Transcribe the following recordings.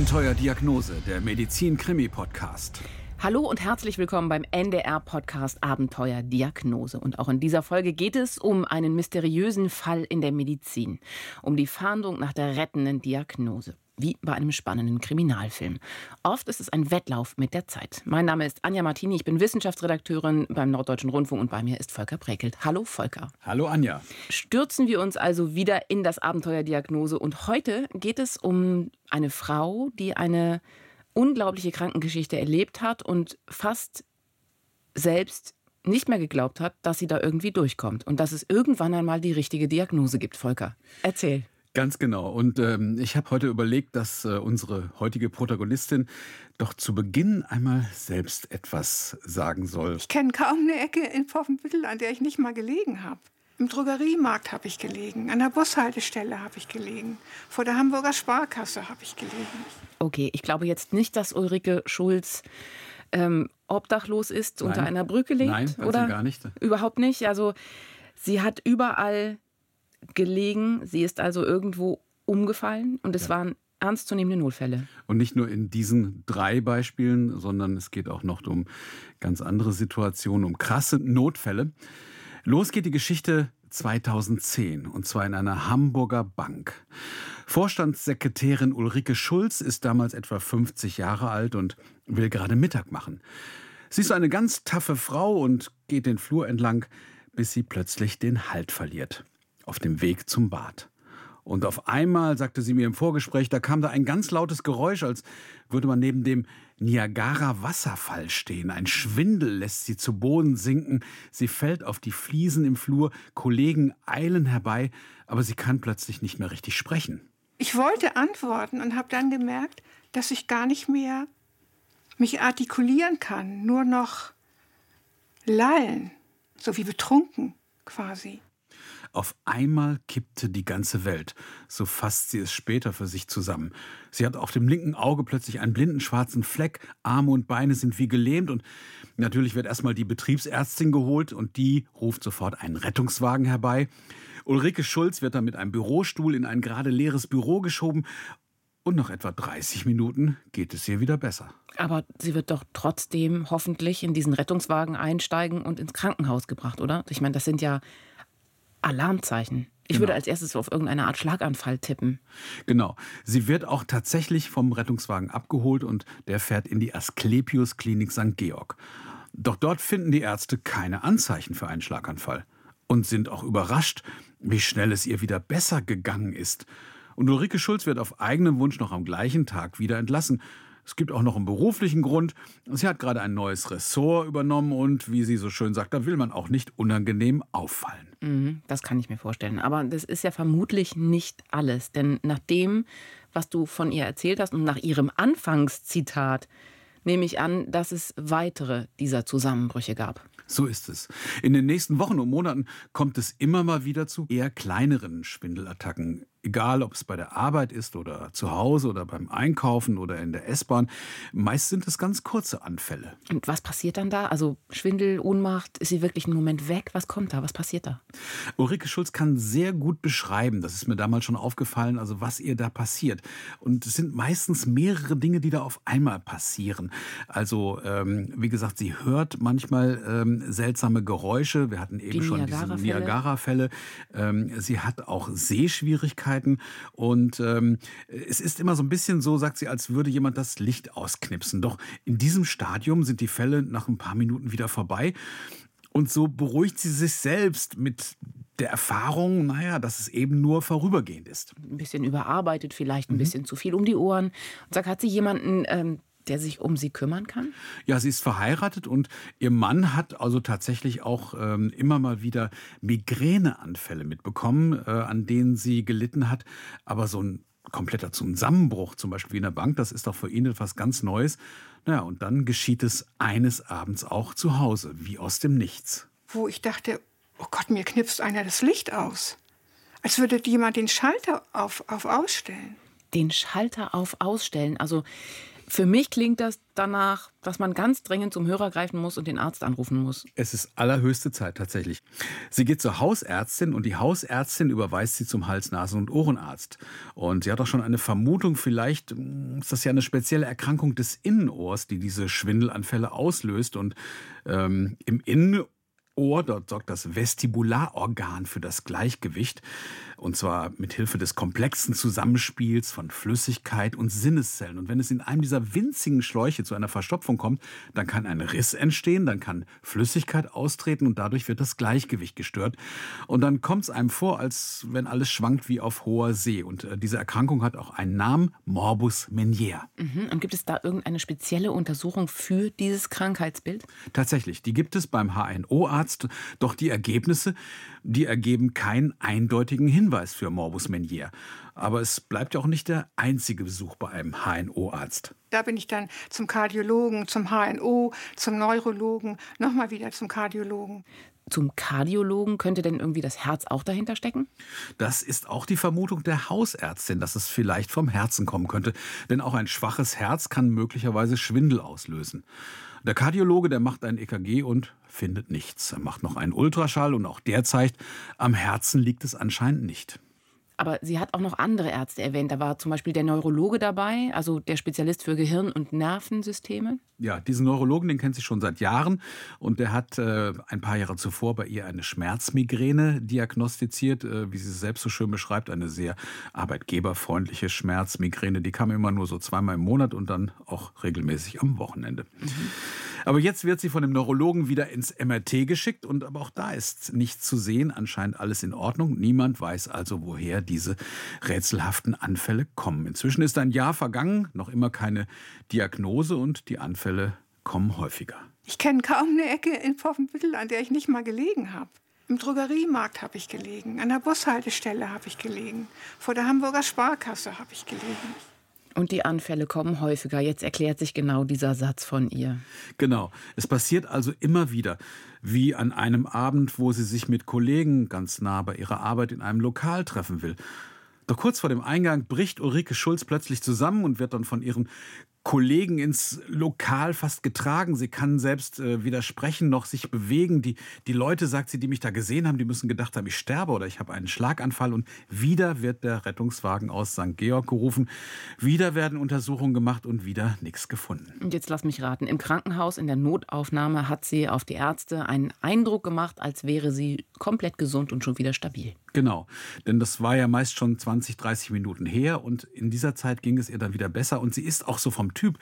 Abenteuerdiagnose, der Medizin-Krimi-Podcast. Hallo und herzlich willkommen beim NDR-Podcast Abenteuerdiagnose. Und auch in dieser Folge geht es um einen mysteriösen Fall in der Medizin, um die Fahndung nach der rettenden Diagnose wie bei einem spannenden Kriminalfilm. Oft ist es ein Wettlauf mit der Zeit. Mein Name ist Anja Martini, ich bin Wissenschaftsredakteurin beim Norddeutschen Rundfunk und bei mir ist Volker Prekelt. Hallo Volker. Hallo Anja. Stürzen wir uns also wieder in das Abenteuerdiagnose und heute geht es um eine Frau, die eine unglaubliche Krankengeschichte erlebt hat und fast selbst nicht mehr geglaubt hat, dass sie da irgendwie durchkommt und dass es irgendwann einmal die richtige Diagnose gibt, Volker. Erzähl. Ganz genau. Und ähm, ich habe heute überlegt, dass äh, unsere heutige Protagonistin doch zu Beginn einmal selbst etwas sagen soll. Ich kenne kaum eine Ecke in Pfaffenbüttel, an der ich nicht mal gelegen habe. Im Drogeriemarkt habe ich gelegen, an der Bushaltestelle habe ich gelegen, vor der Hamburger Sparkasse habe ich gelegen. Okay, ich glaube jetzt nicht, dass Ulrike Schulz ähm, obdachlos ist, Nein. unter einer Brücke lebt. Nein, oder gar nicht. Überhaupt nicht. Also sie hat überall gelegen. Sie ist also irgendwo umgefallen und es ja. waren ernstzunehmende Notfälle. Und nicht nur in diesen drei Beispielen, sondern es geht auch noch um ganz andere Situationen, um krasse Notfälle. Los geht die Geschichte 2010 und zwar in einer Hamburger Bank. Vorstandssekretärin Ulrike Schulz ist damals etwa 50 Jahre alt und will gerade Mittag machen. Sie ist eine ganz taffe Frau und geht den Flur entlang, bis sie plötzlich den Halt verliert auf dem Weg zum Bad. Und auf einmal, sagte sie mir im Vorgespräch, da kam da ein ganz lautes Geräusch, als würde man neben dem Niagara-Wasserfall stehen. Ein Schwindel lässt sie zu Boden sinken. Sie fällt auf die Fliesen im Flur. Kollegen eilen herbei, aber sie kann plötzlich nicht mehr richtig sprechen. Ich wollte antworten und habe dann gemerkt, dass ich gar nicht mehr mich artikulieren kann, nur noch lallen, so wie betrunken quasi. Auf einmal kippte die ganze Welt. So fasst sie es später für sich zusammen. Sie hat auf dem linken Auge plötzlich einen blinden schwarzen Fleck, Arme und Beine sind wie gelähmt und natürlich wird erstmal die Betriebsärztin geholt und die ruft sofort einen Rettungswagen herbei. Ulrike Schulz wird dann mit einem Bürostuhl in ein gerade leeres Büro geschoben und nach etwa 30 Minuten geht es ihr wieder besser. Aber sie wird doch trotzdem hoffentlich in diesen Rettungswagen einsteigen und ins Krankenhaus gebracht, oder? Ich meine, das sind ja Alarmzeichen. Ich genau. würde als erstes auf irgendeine Art Schlaganfall tippen. Genau. Sie wird auch tatsächlich vom Rettungswagen abgeholt und der fährt in die Asklepios Klinik St. Georg. Doch dort finden die Ärzte keine Anzeichen für einen Schlaganfall und sind auch überrascht, wie schnell es ihr wieder besser gegangen ist. Und Ulrike Schulz wird auf eigenen Wunsch noch am gleichen Tag wieder entlassen. Es gibt auch noch einen beruflichen Grund. Sie hat gerade ein neues Ressort übernommen und, wie sie so schön sagt, da will man auch nicht unangenehm auffallen. Mhm, das kann ich mir vorstellen. Aber das ist ja vermutlich nicht alles. Denn nach dem, was du von ihr erzählt hast und nach ihrem Anfangszitat, nehme ich an, dass es weitere dieser Zusammenbrüche gab. So ist es. In den nächsten Wochen und Monaten kommt es immer mal wieder zu eher kleineren Schwindelattacken egal ob es bei der Arbeit ist oder zu Hause oder beim Einkaufen oder in der S-Bahn, meist sind es ganz kurze Anfälle. Und was passiert dann da? Also Schwindel, Ohnmacht, ist sie wirklich einen Moment weg? Was kommt da? Was passiert da? Ulrike Schulz kann sehr gut beschreiben, das ist mir damals schon aufgefallen, also was ihr da passiert. Und es sind meistens mehrere Dinge, die da auf einmal passieren. Also ähm, wie gesagt, sie hört manchmal ähm, seltsame Geräusche. Wir hatten eben Die schon diese Niagara-Fälle. Ähm, sie hat auch Sehschwierigkeiten. Möglichkeiten. Und ähm, es ist immer so ein bisschen so, sagt sie, als würde jemand das Licht ausknipsen. Doch in diesem Stadium sind die Fälle nach ein paar Minuten wieder vorbei. Und so beruhigt sie sich selbst mit der Erfahrung, naja, dass es eben nur vorübergehend ist. Ein bisschen überarbeitet, vielleicht ein mhm. bisschen zu viel um die Ohren. Und sagt, hat sie jemanden, ähm, der sich um sie kümmern kann? Ja, sie ist verheiratet und ihr Mann hat also tatsächlich auch ähm, immer mal wieder Migräneanfälle mitbekommen, äh, an denen sie gelitten hat. Aber so ein kompletter Zusammenbruch, zum Beispiel wie in der Bank, das ist doch für ihn etwas ganz Neues. Naja, und dann geschieht es eines Abends auch zu Hause, wie aus dem Nichts. Wo ich dachte, oh Gott, mir knipst einer das Licht aus. Als würde jemand den Schalter auf, auf Ausstellen. Den Schalter auf Ausstellen. Also Für mich klingt das danach, dass man ganz dringend zum Hörer greifen muss und den Arzt anrufen muss. Es ist allerhöchste Zeit tatsächlich. Sie geht zur Hausärztin und die Hausärztin überweist sie zum Hals-, Nasen- und Ohrenarzt. Und sie hat auch schon eine Vermutung, vielleicht hm, ist das ja eine spezielle Erkrankung des Innenohrs, die diese Schwindelanfälle auslöst. Und ähm, im Innenohr Ohr, dort sorgt das Vestibularorgan für das Gleichgewicht. Und zwar mit Hilfe des komplexen Zusammenspiels von Flüssigkeit und Sinneszellen. Und wenn es in einem dieser winzigen Schläuche zu einer Verstopfung kommt, dann kann ein Riss entstehen, dann kann Flüssigkeit austreten und dadurch wird das Gleichgewicht gestört. Und dann kommt es einem vor, als wenn alles schwankt wie auf hoher See. Und äh, diese Erkrankung hat auch einen Namen, Morbus Meniere. Mhm. Und gibt es da irgendeine spezielle Untersuchung für dieses Krankheitsbild? Tatsächlich, die gibt es beim HNO-Arzt. Doch die Ergebnisse, die ergeben keinen eindeutigen Hinweis für Morbus Meniere. Aber es bleibt ja auch nicht der einzige Besuch bei einem HNO-Arzt. Da bin ich dann zum Kardiologen, zum HNO, zum Neurologen, nochmal wieder zum Kardiologen. Zum Kardiologen könnte denn irgendwie das Herz auch dahinter stecken? Das ist auch die Vermutung der Hausärztin, dass es vielleicht vom Herzen kommen könnte. Denn auch ein schwaches Herz kann möglicherweise Schwindel auslösen. Der Kardiologe, der macht ein EKG und findet nichts. Er macht noch einen Ultraschall und auch der zeigt, am Herzen liegt es anscheinend nicht. Aber sie hat auch noch andere Ärzte erwähnt. Da war zum Beispiel der Neurologe dabei, also der Spezialist für Gehirn- und Nervensysteme. Ja, diesen Neurologen, den kennt sie schon seit Jahren. Und der hat äh, ein paar Jahre zuvor bei ihr eine Schmerzmigräne diagnostiziert, äh, wie sie es selbst so schön beschreibt. Eine sehr arbeitgeberfreundliche Schmerzmigräne. Die kam immer nur so zweimal im Monat und dann auch regelmäßig am Wochenende. Mhm. Aber jetzt wird sie von dem Neurologen wieder ins MRT geschickt und aber auch da ist nichts zu sehen. Anscheinend alles in Ordnung. Niemand weiß also, woher diese rätselhaften Anfälle kommen. Inzwischen ist ein Jahr vergangen, noch immer keine Diagnose und die Anfälle kommen häufiger. Ich kenne kaum eine Ecke in Pfaffenbüttel, an der ich nicht mal gelegen habe. Im Drogeriemarkt habe ich gelegen, an der Bushaltestelle habe ich gelegen, vor der Hamburger Sparkasse habe ich gelegen. Und die Anfälle kommen häufiger. Jetzt erklärt sich genau dieser Satz von ihr. Genau. Es passiert also immer wieder, wie an einem Abend, wo sie sich mit Kollegen ganz nah bei ihrer Arbeit in einem Lokal treffen will. Doch kurz vor dem Eingang bricht Ulrike Schulz plötzlich zusammen und wird dann von ihren Kollegen ins Lokal fast getragen. Sie kann selbst äh, weder sprechen noch sich bewegen. Die, die Leute, sagt sie, die mich da gesehen haben, die müssen gedacht haben, ich sterbe oder ich habe einen Schlaganfall. Und wieder wird der Rettungswagen aus St. Georg gerufen. Wieder werden Untersuchungen gemacht und wieder nichts gefunden. Und jetzt lass mich raten. Im Krankenhaus in der Notaufnahme hat sie auf die Ärzte einen Eindruck gemacht, als wäre sie komplett gesund und schon wieder stabil. Genau, denn das war ja meist schon 20, 30 Minuten her und in dieser Zeit ging es ihr dann wieder besser und sie ist auch so vom Typ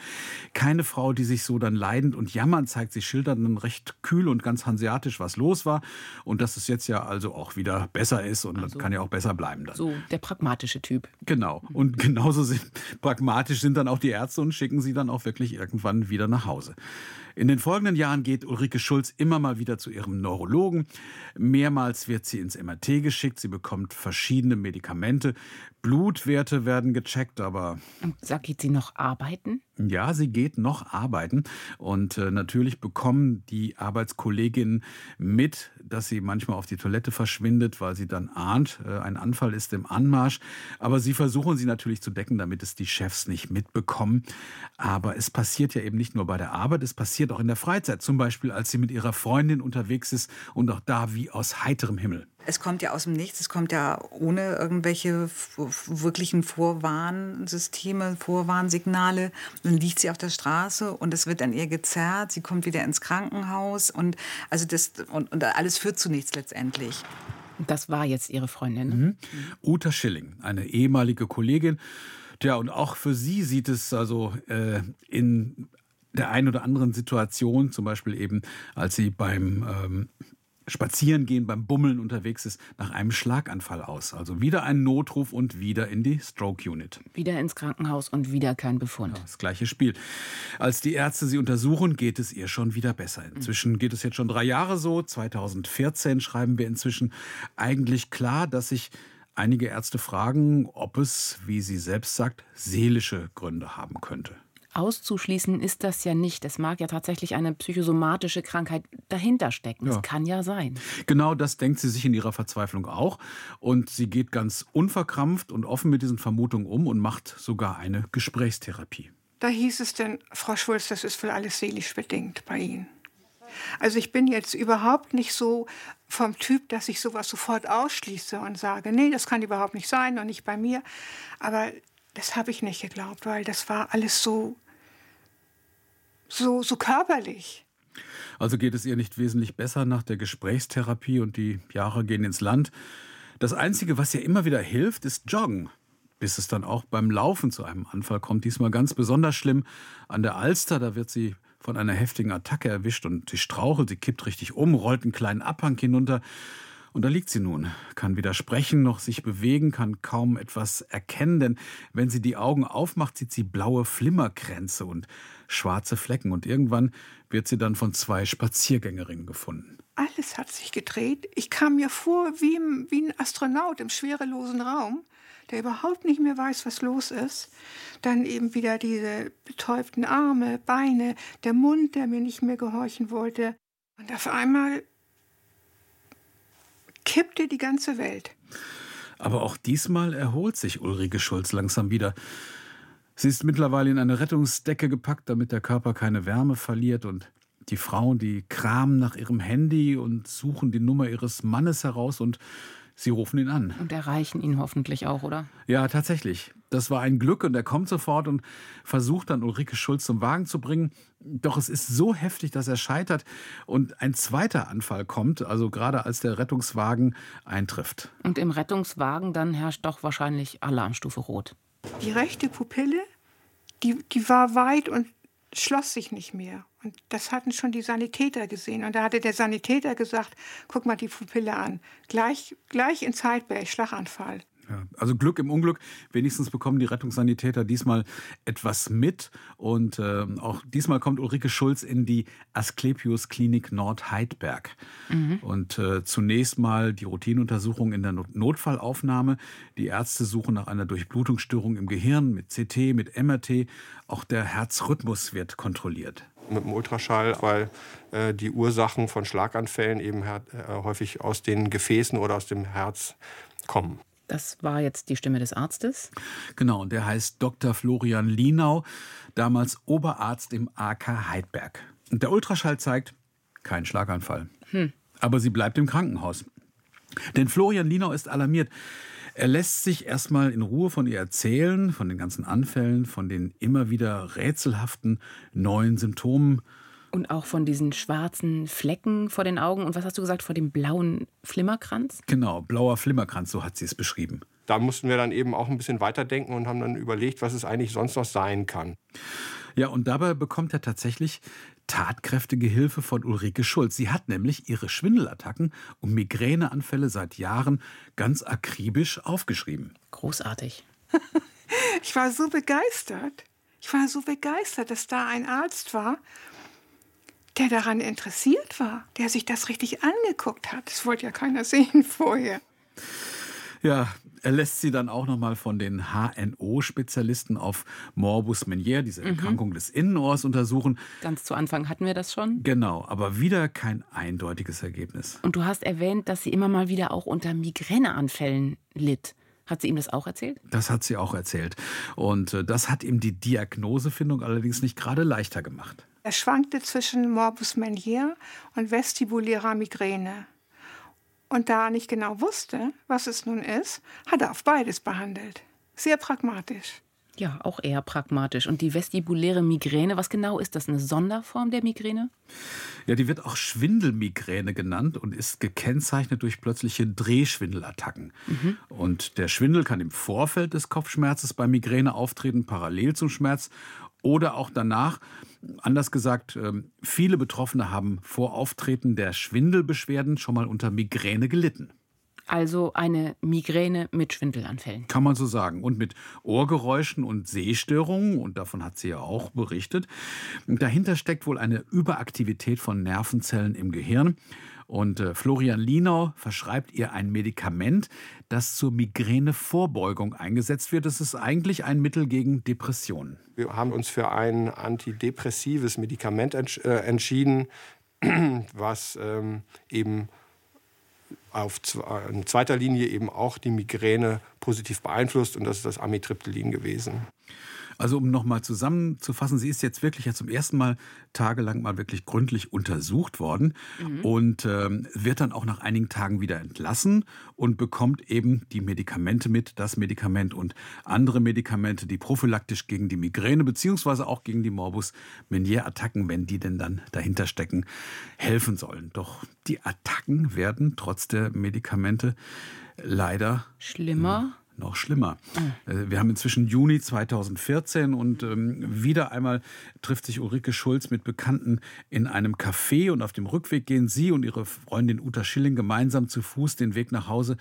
keine Frau, die sich so dann leidend und jammernd zeigt. Sie schildert dann recht kühl und ganz hanseatisch, was los war und dass es jetzt ja also auch wieder besser ist und also, kann ja auch besser bleiben dann. So der pragmatische Typ. Genau und genauso sind, pragmatisch sind dann auch die Ärzte und schicken sie dann auch wirklich irgendwann wieder nach Hause. In den folgenden Jahren geht Ulrike Schulz immer mal wieder zu ihrem Neurologen. Mehrmals wird sie ins MRT geschickt. Sie bekommt verschiedene Medikamente. Blutwerte werden gecheckt, aber. Sag, geht sie noch arbeiten? Ja, sie geht noch arbeiten. Und äh, natürlich bekommen die Arbeitskolleginnen mit, dass sie manchmal auf die Toilette verschwindet, weil sie dann ahnt, äh, ein Anfall ist im Anmarsch. Aber sie versuchen sie natürlich zu decken, damit es die Chefs nicht mitbekommen. Aber es passiert ja eben nicht nur bei der Arbeit, es passiert auch in der Freizeit. Zum Beispiel, als sie mit ihrer Freundin unterwegs ist und auch da wie aus heiterem Himmel. Es kommt ja aus dem Nichts, es kommt ja ohne irgendwelche wirklichen Vorwarnsysteme, Vorwarnsignale. Dann liegt sie auf der Straße und es wird an ihr gezerrt, sie kommt wieder ins Krankenhaus und also das und, und alles führt zu nichts letztendlich. Das war jetzt Ihre Freundin. Ne? Mhm. Uta Schilling, eine ehemalige Kollegin. Ja, und auch für sie sieht es also äh, in der einen oder anderen Situation, zum Beispiel eben, als sie beim ähm, Spazierengehen, beim Bummeln unterwegs ist, nach einem Schlaganfall aus. Also wieder ein Notruf und wieder in die Stroke Unit. Wieder ins Krankenhaus und wieder kein Befund. Ja, das gleiche Spiel. Als die Ärzte sie untersuchen, geht es ihr schon wieder besser. Inzwischen geht es jetzt schon drei Jahre so. 2014 schreiben wir inzwischen eigentlich klar, dass sich einige Ärzte fragen, ob es, wie sie selbst sagt, seelische Gründe haben könnte auszuschließen ist das ja nicht. Es mag ja tatsächlich eine psychosomatische Krankheit dahinter stecken. Ja. Das kann ja sein. Genau das denkt sie sich in ihrer Verzweiflung auch. Und sie geht ganz unverkrampft und offen mit diesen Vermutungen um und macht sogar eine Gesprächstherapie. da hieß es dann, Frau Schulz, das ist wohl alles seelisch bedingt bei Ihnen. Also ich bin jetzt überhaupt nicht so vom Typ, dass ich sowas sofort ausschließe und sage, nee, das kann überhaupt nicht sein und nicht bei mir. Aber das habe ich nicht geglaubt, weil das war alles so, so, so körperlich. Also geht es ihr nicht wesentlich besser nach der Gesprächstherapie und die Jahre gehen ins Land. Das Einzige, was ihr immer wieder hilft, ist Joggen. Bis es dann auch beim Laufen zu einem Anfall kommt. Diesmal ganz besonders schlimm an der Alster. Da wird sie von einer heftigen Attacke erwischt und sie strauchelt, sie kippt richtig um, rollt einen kleinen Abhang hinunter. Und da liegt sie nun, kann weder sprechen noch sich bewegen, kann kaum etwas erkennen, denn wenn sie die Augen aufmacht, sieht sie blaue Flimmerkränze und schwarze Flecken. Und irgendwann wird sie dann von zwei Spaziergängerinnen gefunden. Alles hat sich gedreht. Ich kam mir vor wie, wie ein Astronaut im schwerelosen Raum der überhaupt nicht mehr weiß, was los ist. Dann eben wieder diese betäubten Arme, Beine, der Mund, der mir nicht mehr gehorchen wollte. Und auf einmal kippte die ganze Welt. Aber auch diesmal erholt sich Ulrike Schulz langsam wieder. Sie ist mittlerweile in eine Rettungsdecke gepackt, damit der Körper keine Wärme verliert und die Frauen, die kramen nach ihrem Handy und suchen die Nummer ihres Mannes heraus und Sie rufen ihn an. Und erreichen ihn hoffentlich auch, oder? Ja, tatsächlich. Das war ein Glück und er kommt sofort und versucht dann Ulrike Schulz zum Wagen zu bringen. Doch es ist so heftig, dass er scheitert und ein zweiter Anfall kommt, also gerade als der Rettungswagen eintrifft. Und im Rettungswagen dann herrscht doch wahrscheinlich Alarmstufe Rot. Die rechte Pupille, die, die war weit und schloss sich nicht mehr. Und das hatten schon die Sanitäter gesehen. Und da hatte der Sanitäter gesagt, guck mal die Pupille an. Gleich, gleich in Zeitberg, Schlaganfall. Ja, also Glück im Unglück. Wenigstens bekommen die Rettungssanitäter diesmal etwas mit. Und äh, auch diesmal kommt Ulrike Schulz in die Asklepios Klinik Nordheidberg. Mhm. Und äh, zunächst mal die Routinuntersuchung in der Not Notfallaufnahme. Die Ärzte suchen nach einer Durchblutungsstörung im Gehirn mit CT, mit MRT. Auch der Herzrhythmus wird kontrolliert mit dem Ultraschall, weil äh, die Ursachen von Schlaganfällen eben äh, häufig aus den Gefäßen oder aus dem Herz kommen. Das war jetzt die Stimme des Arztes. Genau, und der heißt Dr. Florian Lienau, damals Oberarzt im AK Heidberg. Und der Ultraschall zeigt keinen Schlaganfall. Hm. Aber sie bleibt im Krankenhaus. Denn Florian Lienau ist alarmiert. Er lässt sich erstmal in Ruhe von ihr erzählen, von den ganzen Anfällen, von den immer wieder rätselhaften neuen Symptomen. Und auch von diesen schwarzen Flecken vor den Augen und was hast du gesagt, vor dem blauen Flimmerkranz? Genau, blauer Flimmerkranz, so hat sie es beschrieben. Da mussten wir dann eben auch ein bisschen weiterdenken und haben dann überlegt, was es eigentlich sonst noch sein kann. Ja, und dabei bekommt er tatsächlich tatkräftige Hilfe von Ulrike Schulz. Sie hat nämlich ihre Schwindelattacken und Migräneanfälle seit Jahren ganz akribisch aufgeschrieben. Großartig. ich war so begeistert. Ich war so begeistert, dass da ein Arzt war der daran interessiert war, der sich das richtig angeguckt hat. Das wollte ja keiner sehen vorher. Ja, er lässt sie dann auch noch mal von den HNO-Spezialisten auf Morbus Meniere, diese mhm. Erkrankung mhm. des Innenohrs, untersuchen. Ganz zu Anfang hatten wir das schon. Genau, aber wieder kein eindeutiges Ergebnis. Und du hast erwähnt, dass sie immer mal wieder auch unter Migräneanfällen litt. Hat sie ihm das auch erzählt? Das hat sie auch erzählt. Und äh, das hat ihm die Diagnosefindung allerdings nicht gerade leichter gemacht. Er schwankte zwischen Morbus Meniere und vestibulärer Migräne. Und da er nicht genau wusste, was es nun ist, hat er auf beides behandelt. Sehr pragmatisch. Ja, auch eher pragmatisch. Und die vestibuläre Migräne, was genau ist das? Eine Sonderform der Migräne? Ja, die wird auch Schwindelmigräne genannt und ist gekennzeichnet durch plötzliche Drehschwindelattacken. Mhm. Und der Schwindel kann im Vorfeld des Kopfschmerzes bei Migräne auftreten, parallel zum Schmerz oder auch danach. Anders gesagt, ähm, viele Betroffene haben vor Auftreten der Schwindelbeschwerden schon mal unter Migräne gelitten. Also eine Migräne mit Schwindelanfällen. Kann man so sagen. Und mit Ohrgeräuschen und Sehstörungen, und davon hat sie ja auch berichtet. Dahinter steckt wohl eine Überaktivität von Nervenzellen im Gehirn. Und äh, Florian Lienau verschreibt ihr ein Medikament, das zur Migränevorbeugung eingesetzt wird. Das ist eigentlich ein Mittel gegen Depressionen. Wir haben uns für ein antidepressives Medikament entsch äh, entschieden, was ähm, eben auf in zweiter Linie eben auch die Migräne positiv beeinflusst und das ist das Amitriptylin gewesen. Also um nochmal zusammenzufassen, sie ist jetzt wirklich ja zum ersten Mal tagelang mal wirklich gründlich untersucht worden mhm. und ähm, wird dann auch nach einigen Tagen wieder entlassen und bekommt eben die Medikamente mit, das Medikament und andere Medikamente, die prophylaktisch gegen die Migräne beziehungsweise auch gegen die Morbus Meniere-Attacken, wenn die denn dann dahinter stecken, helfen sollen. Doch die Attacken werden trotz der Medikamente leider schlimmer noch schlimmer. Mhm. Wir haben inzwischen Juni 2014 und ähm, wieder einmal trifft sich Ulrike Schulz mit Bekannten in einem Café und auf dem Rückweg gehen sie und ihre Freundin Uta Schilling gemeinsam zu Fuß den Weg nach Hause,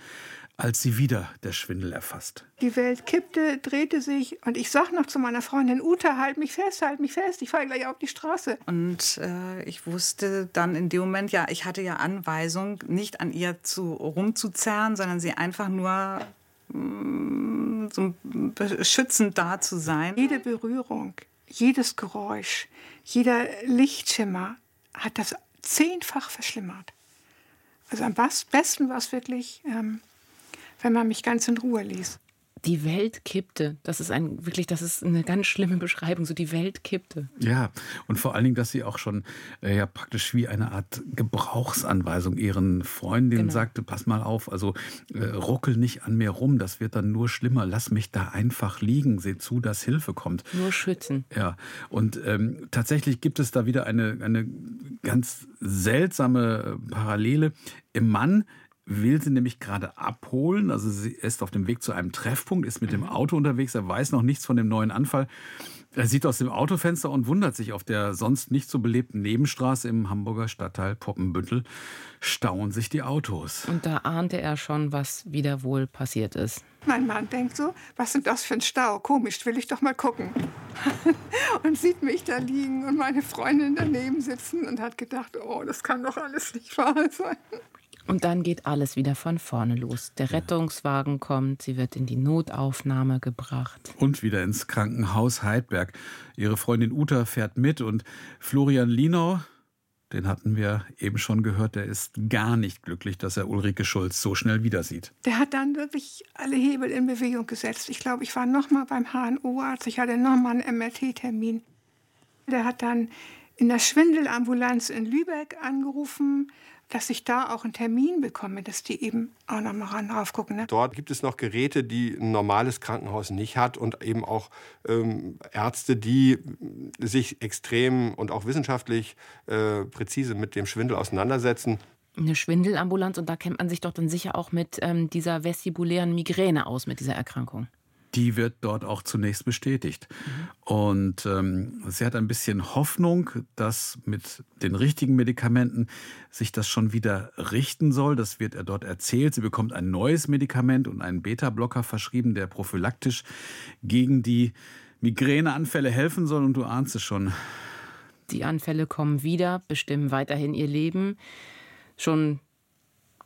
als sie wieder der Schwindel erfasst. Die Welt kippte, drehte sich und ich sag noch zu meiner Freundin Uta, halt mich fest, halt mich fest, ich falle gleich auf die Straße. Und äh, ich wusste dann in dem Moment, ja, ich hatte ja Anweisung, nicht an ihr zu rumzuzerren, sondern sie einfach nur so beschützend da zu sein. Jede Berührung, jedes Geräusch, jeder Lichtschimmer hat das zehnfach verschlimmert. Also am besten war es wirklich, ähm, wenn man mich ganz in Ruhe ließ die Welt kippte. Das ist ein wirklich, das ist eine ganz schlimme Beschreibung. So die Welt kippte. Ja, und vor allen Dingen, dass sie auch schon äh, ja praktisch wie eine Art Gebrauchsanweisung ihren Freundinnen genau. sagte: Pass mal auf, also äh, ruckel nicht an mir rum, das wird dann nur schlimmer. Lass mich da einfach liegen. Seh zu, dass Hilfe kommt. Nur schützen. Ja, und ähm, tatsächlich gibt es da wieder eine, eine ganz seltsame Parallele. Im Mann will sie nämlich gerade abholen. Also sie ist auf dem Weg zu einem Treffpunkt, ist mit dem mhm. Auto unterwegs, er weiß noch nichts von dem neuen Anfall. Er sieht aus dem Autofenster und wundert sich auf der sonst nicht so belebten Nebenstraße im Hamburger Stadtteil Poppenbüttel stauen sich die Autos. Und da ahnte er schon, was wieder wohl passiert ist. Mein Mann denkt so, was ist das für ein Stau? Komisch, will ich doch mal gucken. und sieht mich da liegen und meine Freundin daneben sitzen und hat gedacht, oh, das kann doch alles nicht wahr sein. Und dann geht alles wieder von vorne los. Der Rettungswagen kommt, sie wird in die Notaufnahme gebracht. Und wieder ins Krankenhaus Heidberg. Ihre Freundin Uta fährt mit und Florian Linau, den hatten wir eben schon gehört, der ist gar nicht glücklich, dass er Ulrike Schulz so schnell wieder sieht. Der hat dann wirklich alle Hebel in Bewegung gesetzt. Ich glaube, ich war noch mal beim HNO-Arzt, ich hatte noch mal einen MRT-Termin. Der hat dann in der Schwindelambulanz in Lübeck angerufen dass ich da auch einen Termin bekomme, dass die eben auch noch mal ran raufgucken. Ne? Dort gibt es noch Geräte, die ein normales Krankenhaus nicht hat und eben auch ähm, Ärzte, die sich extrem und auch wissenschaftlich äh, präzise mit dem Schwindel auseinandersetzen. Eine Schwindelambulanz und da kennt man sich doch dann sicher auch mit ähm, dieser vestibulären Migräne aus, mit dieser Erkrankung die wird dort auch zunächst bestätigt. Mhm. Und ähm, sie hat ein bisschen Hoffnung, dass mit den richtigen Medikamenten sich das schon wieder richten soll. Das wird er dort erzählt. Sie bekommt ein neues Medikament und einen Beta-Blocker verschrieben, der prophylaktisch gegen die Migräneanfälle helfen soll. Und du ahnst es schon. Die Anfälle kommen wieder, bestimmen weiterhin ihr Leben. Schon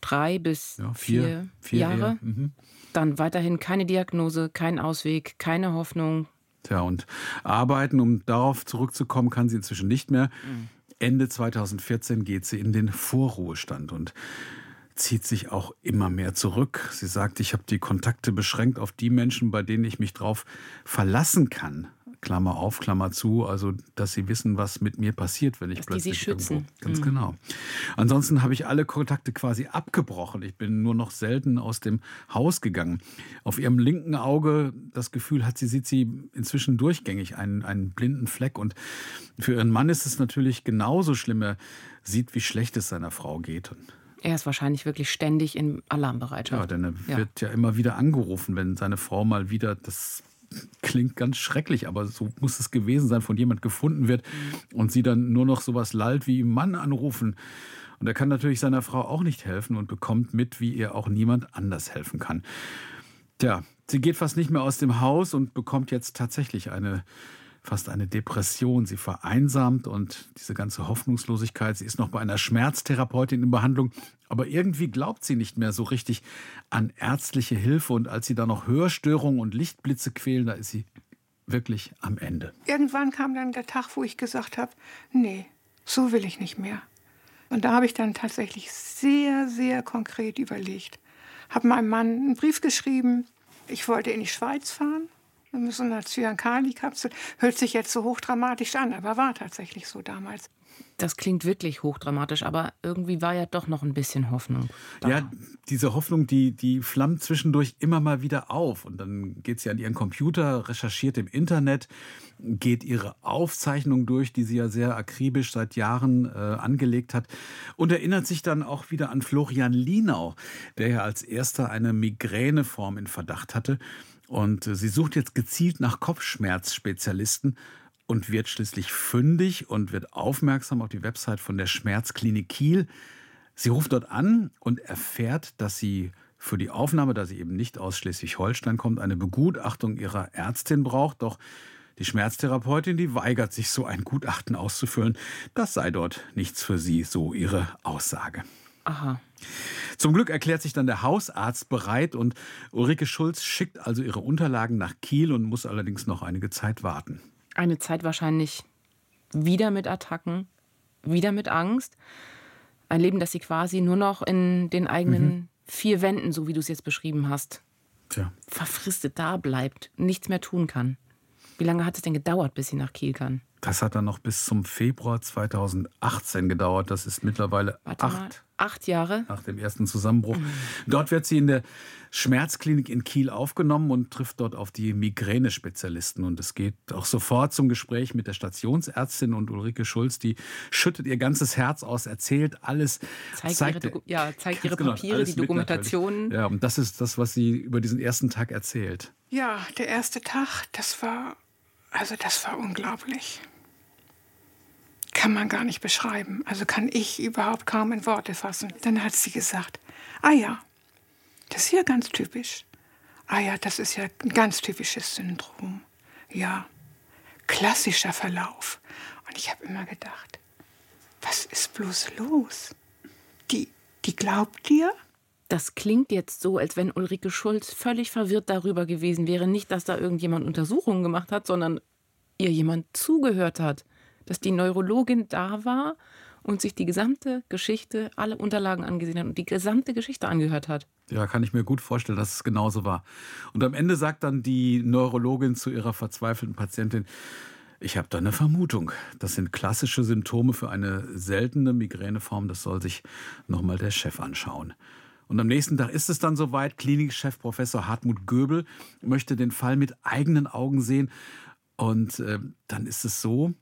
drei bis ja, vier, vier, vier, Jahre. Mhm. Dann weiterhin keine Diagnose, kein Ausweg, keine Hoffnung. Tja, und arbeiten, um darauf zurückzukommen, kann sie inzwischen nicht mehr. Mhm. Ende 2014 geht sie in den Vorruhestand und zieht sich auch immer mehr zurück. Sie sagt, ich habe die Kontakte beschränkt auf die Menschen, bei denen ich mich drauf verlassen kann. Klammer auf, Klammer zu, also dass sie wissen, was mit mir passiert, wenn ich dass plötzlich die sie schützen. Irgendwo, ganz mhm. genau. Ansonsten habe ich alle Kontakte quasi abgebrochen. Ich bin nur noch selten aus dem Haus gegangen. Auf ihrem linken Auge das Gefühl hat sie sieht sie inzwischen durchgängig einen, einen blinden Fleck und für ihren Mann ist es natürlich genauso schlimm. Er sieht, wie schlecht es seiner Frau geht. Er ist wahrscheinlich wirklich ständig in Alarmbereitschaft. Ja, denn er ja. wird ja immer wieder angerufen, wenn seine Frau mal wieder das klingt ganz schrecklich, aber so muss es gewesen sein, von jemand gefunden wird und sie dann nur noch sowas lallt wie Mann anrufen. Und er kann natürlich seiner Frau auch nicht helfen und bekommt mit, wie ihr auch niemand anders helfen kann. Tja, sie geht fast nicht mehr aus dem Haus und bekommt jetzt tatsächlich eine fast eine Depression. Sie vereinsamt und diese ganze Hoffnungslosigkeit. Sie ist noch bei einer Schmerztherapeutin in Behandlung, aber irgendwie glaubt sie nicht mehr so richtig an ärztliche Hilfe. Und als sie dann noch Hörstörungen und Lichtblitze quälen, da ist sie wirklich am Ende. Irgendwann kam dann der Tag, wo ich gesagt habe, nee, so will ich nicht mehr. Und da habe ich dann tatsächlich sehr, sehr konkret überlegt. Habe meinem Mann einen Brief geschrieben. Ich wollte in die Schweiz fahren in so einer Zyankali-Kapsel. Hört sich jetzt so hochdramatisch an, aber war tatsächlich so damals. Das klingt wirklich hochdramatisch, aber irgendwie war ja doch noch ein bisschen Hoffnung. Da. Ja, diese Hoffnung, die, die flammt zwischendurch immer mal wieder auf. Und dann geht sie an ihren Computer, recherchiert im Internet, geht ihre Aufzeichnung durch, die sie ja sehr akribisch seit Jahren äh, angelegt hat, und erinnert sich dann auch wieder an Florian Lienau, der ja als erster eine Migräneform in Verdacht hatte. Und sie sucht jetzt gezielt nach Kopfschmerzspezialisten und wird schließlich fündig und wird aufmerksam auf die Website von der Schmerzklinik Kiel. Sie ruft dort an und erfährt, dass sie für die Aufnahme, da sie eben nicht aus Schleswig-Holstein kommt, eine Begutachtung ihrer Ärztin braucht. Doch die Schmerztherapeutin, die weigert sich, so ein Gutachten auszufüllen. Das sei dort nichts für sie, so ihre Aussage. Aha. Zum Glück erklärt sich dann der Hausarzt bereit und Ulrike Schulz schickt also ihre Unterlagen nach Kiel und muss allerdings noch einige Zeit warten. Eine Zeit wahrscheinlich wieder mit Attacken, wieder mit Angst. Ein Leben, das sie quasi nur noch in den eigenen mhm. vier Wänden, so wie du es jetzt beschrieben hast, Tja. verfristet da bleibt, nichts mehr tun kann. Wie lange hat es denn gedauert, bis sie nach Kiel kann? Das hat dann noch bis zum Februar 2018 gedauert. Das ist mittlerweile Warte acht, mal, acht Jahre nach dem ersten Zusammenbruch. Mhm. Dort wird sie in der Schmerzklinik in Kiel aufgenommen und trifft dort auf die Migränespezialisten. Und es geht auch sofort zum Gespräch mit der Stationsärztin und Ulrike Schulz. Die schüttet ihr ganzes Herz aus, erzählt alles. Zeigt, zeigt ihre, ja, zeigt ihre genau, Papiere, die Dokumentationen. Ja, und das ist das, was sie über diesen ersten Tag erzählt. Ja, der erste Tag, das war, also das war unglaublich kann man gar nicht beschreiben. Also kann ich überhaupt kaum in Worte fassen. Dann hat sie gesagt, ah ja, das ist ja ganz typisch. Ah ja, das ist ja ein ganz typisches Syndrom. Ja, klassischer Verlauf. Und ich habe immer gedacht, was ist bloß los? Die, die glaubt dir? Das klingt jetzt so, als wenn Ulrike Schulz völlig verwirrt darüber gewesen wäre. Nicht, dass da irgendjemand Untersuchungen gemacht hat, sondern ihr jemand zugehört hat dass die Neurologin da war und sich die gesamte Geschichte, alle Unterlagen angesehen hat und die gesamte Geschichte angehört hat. Ja, kann ich mir gut vorstellen, dass es genauso war. Und am Ende sagt dann die Neurologin zu ihrer verzweifelten Patientin, ich habe da eine Vermutung. Das sind klassische Symptome für eine seltene Migräneform. Das soll sich nochmal der Chef anschauen. Und am nächsten Tag ist es dann soweit. Klinikchef Professor Hartmut Göbel möchte den Fall mit eigenen Augen sehen. Und äh, dann ist es so,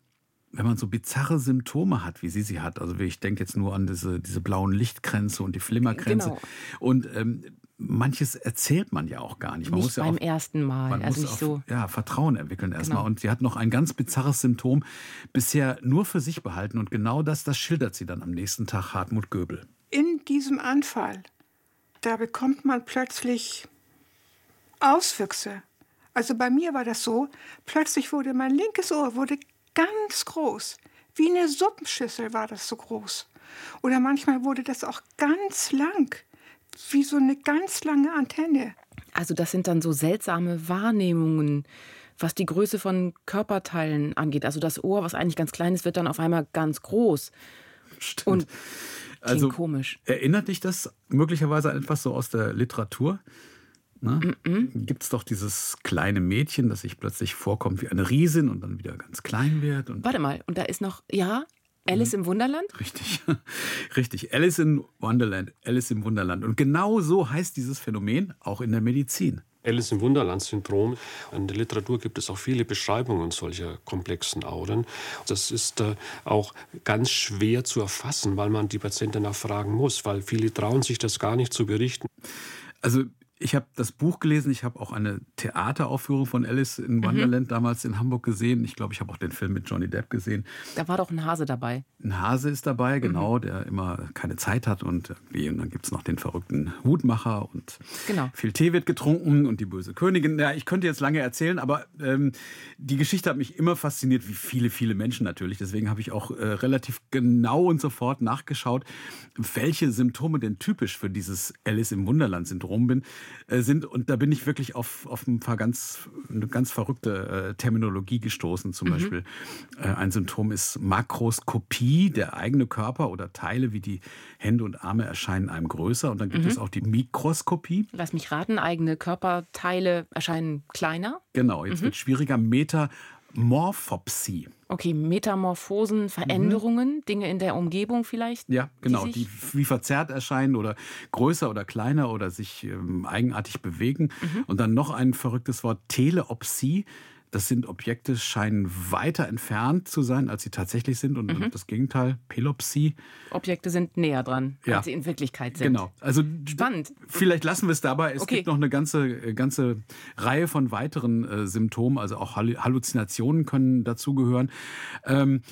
wenn man so bizarre Symptome hat, wie sie sie hat, also ich denke jetzt nur an diese, diese blauen Lichtkränze und die Flimmerkränze. Genau. Und ähm, manches erzählt man ja auch gar nicht. Man nicht muss beim ja auch, ersten Mal. Man also muss auf, so ja, Vertrauen entwickeln erstmal. Genau. Und sie hat noch ein ganz bizarres Symptom bisher nur für sich behalten. Und genau das, das schildert sie dann am nächsten Tag Hartmut Göbel. In diesem Anfall, da bekommt man plötzlich Auswüchse. Also bei mir war das so, plötzlich wurde mein linkes Ohr wurde ganz groß. Wie eine Suppenschüssel war das so groß. Oder manchmal wurde das auch ganz lang, wie so eine ganz lange Antenne. Also das sind dann so seltsame Wahrnehmungen, was die Größe von Körperteilen angeht. Also das Ohr, was eigentlich ganz klein ist, wird dann auf einmal ganz groß. Stimmt. Und also komisch. Erinnert dich das möglicherweise etwas so aus der Literatur? Ne? Mm Gibt es doch dieses kleine Mädchen, das sich plötzlich vorkommt wie eine Riesin und dann wieder ganz klein wird. Warte mal, und da ist noch, ja, Alice mhm. im Wunderland? Richtig, richtig. Alice in Wonderland, Alice im Wunderland. Und genau so heißt dieses Phänomen auch in der Medizin. Alice im Wunderland-Syndrom. In der Literatur gibt es auch viele Beschreibungen solcher komplexen Auren. Das ist äh, auch ganz schwer zu erfassen, weil man die Patienten nachfragen muss, weil viele trauen sich das gar nicht zu berichten. Also ich habe das Buch gelesen, ich habe auch eine Theateraufführung von Alice in mhm. Wonderland damals in Hamburg gesehen. Ich glaube, ich habe auch den Film mit Johnny Depp gesehen. Da war doch ein Hase dabei. Ein Hase ist dabei, mhm. genau, mhm. der immer keine Zeit hat und und dann gibt es noch den verrückten Hutmacher und genau. viel Tee wird getrunken und die böse Königin. Ja, ich könnte jetzt lange erzählen, aber ähm, die Geschichte hat mich immer fasziniert, wie viele, viele Menschen natürlich. Deswegen habe ich auch äh, relativ genau und sofort nachgeschaut, welche Symptome denn typisch für dieses Alice im Wunderland-Syndrom bin sind. Und da bin ich wirklich auf, auf ein paar ganz, eine ganz verrückte äh, Terminologie gestoßen. Zum mhm. Beispiel äh, ein Symptom ist Makroskopie, der eigene Körper oder Teile wie die Hände und Arme erscheinen einem größer. Und dann gibt mhm. es auch die Mikroskopie. Lass mich raten, eigene Körperteile erscheinen kleiner. Genau, jetzt mhm. wird schwieriger. Metamorphopsie. Okay, Metamorphosen, Veränderungen, mhm. Dinge in der Umgebung vielleicht? Ja, genau, die, die, wie verzerrt erscheinen oder größer oder kleiner oder sich ähm, eigenartig bewegen. Mhm. Und dann noch ein verrücktes Wort, Teleopsie. Das sind Objekte, scheinen weiter entfernt zu sein, als sie tatsächlich sind. Und mhm. das Gegenteil, Pelopsie. Objekte sind näher dran, ja. als sie in Wirklichkeit sind. Genau. Also spannend. Vielleicht lassen wir es dabei. Es okay. gibt noch eine ganze, äh, ganze Reihe von weiteren äh, Symptomen. Also auch Halluzinationen können dazugehören. Ähm,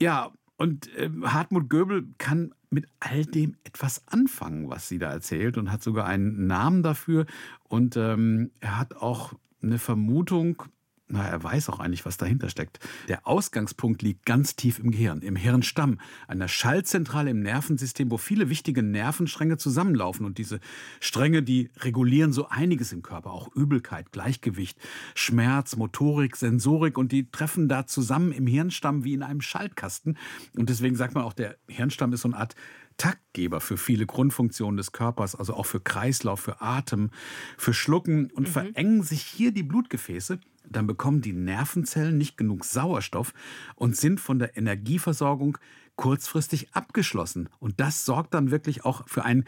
ja, und äh, Hartmut Göbel kann mit all dem etwas anfangen, was sie da erzählt und hat sogar einen Namen dafür. Und ähm, er hat auch eine Vermutung, na, er weiß auch eigentlich, was dahinter steckt. Der Ausgangspunkt liegt ganz tief im Gehirn, im Hirnstamm, einer Schaltzentrale im Nervensystem, wo viele wichtige Nervenstränge zusammenlaufen. Und diese Stränge, die regulieren so einiges im Körper, auch Übelkeit, Gleichgewicht, Schmerz, Motorik, Sensorik. Und die treffen da zusammen im Hirnstamm wie in einem Schaltkasten. Und deswegen sagt man auch, der Hirnstamm ist so eine Art Taktgeber für viele Grundfunktionen des Körpers, also auch für Kreislauf, für Atem, für Schlucken und mhm. verengen sich hier die Blutgefäße dann bekommen die Nervenzellen nicht genug Sauerstoff und sind von der Energieversorgung kurzfristig abgeschlossen. Und das sorgt dann wirklich auch für einen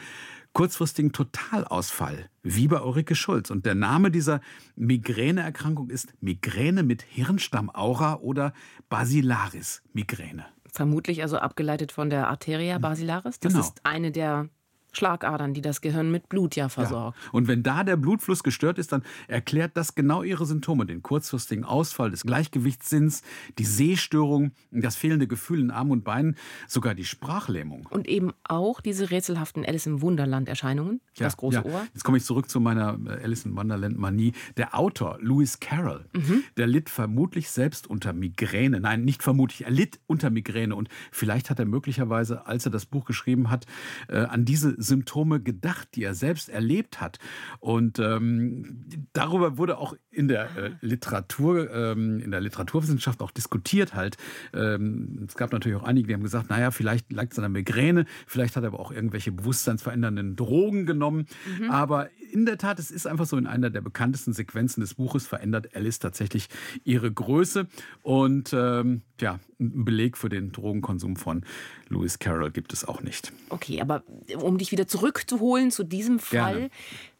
kurzfristigen Totalausfall, wie bei Ulrike Schulz. Und der Name dieser Migräneerkrankung ist Migräne mit Hirnstammaura oder Basilaris-Migräne. Vermutlich also abgeleitet von der Arteria basilaris. Das genau. ist eine der Schlagadern, die das Gehirn mit Blut ja versorgt. Ja. Und wenn da der Blutfluss gestört ist, dann erklärt das genau ihre Symptome. Den kurzfristigen Ausfall des Gleichgewichtssinns, die Sehstörung, das fehlende Gefühl in Armen und Beinen, sogar die Sprachlähmung. Und eben auch diese rätselhaften Alice im Wunderland-Erscheinungen, ja, das große ja. Ohr. Jetzt komme ich zurück zu meiner äh, Alice im Wunderland-Manie. Der Autor, Lewis Carroll, mhm. der litt vermutlich selbst unter Migräne. Nein, nicht vermutlich, er litt unter Migräne. Und vielleicht hat er möglicherweise, als er das Buch geschrieben hat, äh, an diese Symptome gedacht, die er selbst erlebt hat. Und ähm, darüber wurde auch in der äh, Literatur, ähm, in der Literaturwissenschaft auch diskutiert halt. Ähm, es gab natürlich auch einige, die haben gesagt, naja, vielleicht lag es an der Migräne, vielleicht hat er aber auch irgendwelche bewusstseinsverändernden Drogen genommen. Mhm. Aber in der Tat, es ist einfach so, in einer der bekanntesten Sequenzen des Buches verändert Alice tatsächlich ihre Größe. Und ähm, ja, ein Beleg für den Drogenkonsum von Lewis Carroll gibt es auch nicht. Okay, aber um dich wieder zurückzuholen zu diesem Fall, Gerne.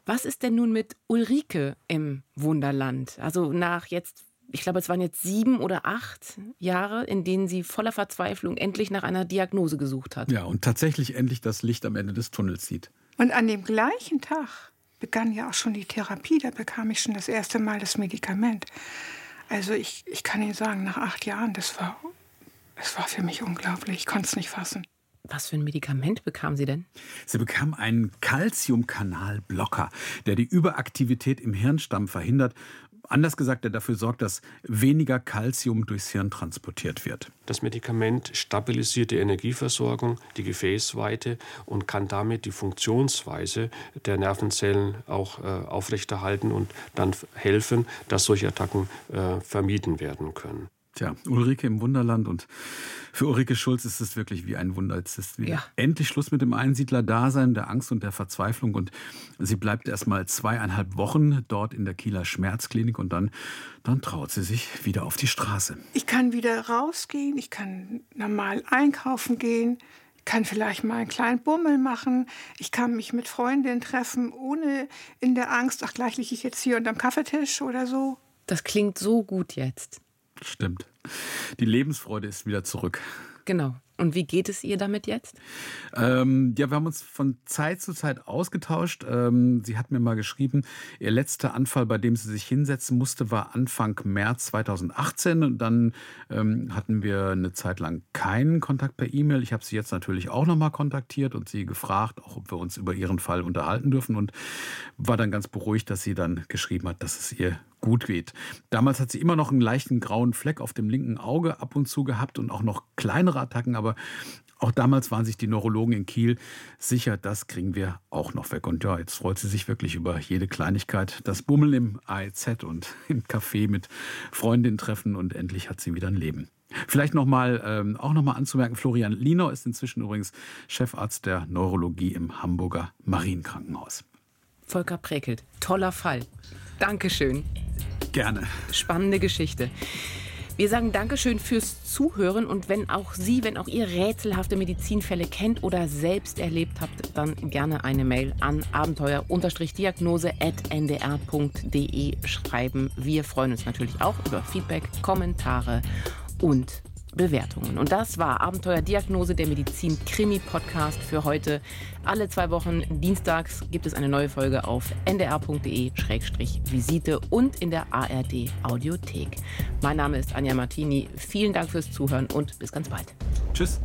was ist denn nun mit Ulrike im Wunderland? Also nach jetzt ich glaube, es waren jetzt sieben oder acht Jahre, in denen sie voller Verzweiflung endlich nach einer Diagnose gesucht hat. Ja, und tatsächlich endlich das Licht am Ende des Tunnels sieht. Und an dem gleichen Tag begann ja auch schon die Therapie, da bekam ich schon das erste Mal das Medikament. Also ich, ich kann Ihnen sagen, nach acht Jahren, das war, das war für mich unglaublich. Ich konnte es nicht fassen. Was für ein Medikament bekam sie denn? Sie bekam einen Calciumkanalblocker, der die Überaktivität im Hirnstamm verhindert Anders gesagt, der dafür sorgt, dass weniger Kalzium durchs Hirn transportiert wird. Das Medikament stabilisiert die Energieversorgung, die Gefäßweite und kann damit die Funktionsweise der Nervenzellen auch äh, aufrechterhalten und dann helfen, dass solche Attacken äh, vermieden werden können. Tja, Ulrike im Wunderland und für Ulrike Schulz ist es wirklich wie ein Wunder. Es ist ja. endlich Schluss mit dem Einsiedler-Dasein, der Angst und der Verzweiflung und sie bleibt erst mal zweieinhalb Wochen dort in der Kieler Schmerzklinik und dann, dann traut sie sich wieder auf die Straße. Ich kann wieder rausgehen, ich kann normal einkaufen gehen, kann vielleicht mal einen kleinen Bummel machen. Ich kann mich mit Freundinnen treffen, ohne in der Angst, ach, gleich liege ich jetzt hier unterm Kaffeetisch oder so. Das klingt so gut jetzt. Stimmt. Die Lebensfreude ist wieder zurück. Genau. Und wie geht es ihr damit jetzt? Ähm, ja, wir haben uns von Zeit zu Zeit ausgetauscht. Ähm, sie hat mir mal geschrieben, ihr letzter Anfall, bei dem sie sich hinsetzen musste, war Anfang März 2018. Und dann ähm, hatten wir eine Zeit lang keinen Kontakt per E-Mail. Ich habe sie jetzt natürlich auch nochmal kontaktiert und sie gefragt, auch ob wir uns über ihren Fall unterhalten dürfen. Und war dann ganz beruhigt, dass sie dann geschrieben hat, dass es ihr gut geht. Damals hat sie immer noch einen leichten grauen Fleck auf dem linken Auge ab und zu gehabt und auch noch kleinere Attacken, aber Auch damals waren sich die Neurologen in Kiel sicher, das kriegen wir auch noch weg. Und ja, jetzt freut sie sich wirklich über jede Kleinigkeit. Das Bummeln im AEZ und im Café mit Freundinnen treffen und endlich hat sie wieder ein Leben. Vielleicht noch mal, ähm, auch nochmal anzumerken, Florian Liener ist inzwischen übrigens Chefarzt der Neurologie im Hamburger Marienkrankenhaus. Volker Prekelt, toller Fall. Dankeschön. Gerne. Spannende Geschichte. Wir sagen Dankeschön fürs Zuhören und wenn auch Sie, wenn auch ihr rätselhafte Medizinfälle kennt oder selbst erlebt habt, dann gerne eine Mail an abenteuer-diagnose.ndr.de schreiben. Wir freuen uns natürlich auch über Feedback, Kommentare und Bewertungen. Und das war Abenteuerdiagnose der Medizin Krimi Podcast für heute. Alle zwei Wochen dienstags gibt es eine neue Folge auf ndr.de-visite und in der ARD Audiothek. Mein Name ist Anja Martini. Vielen Dank fürs Zuhören und bis ganz bald. Tschüss.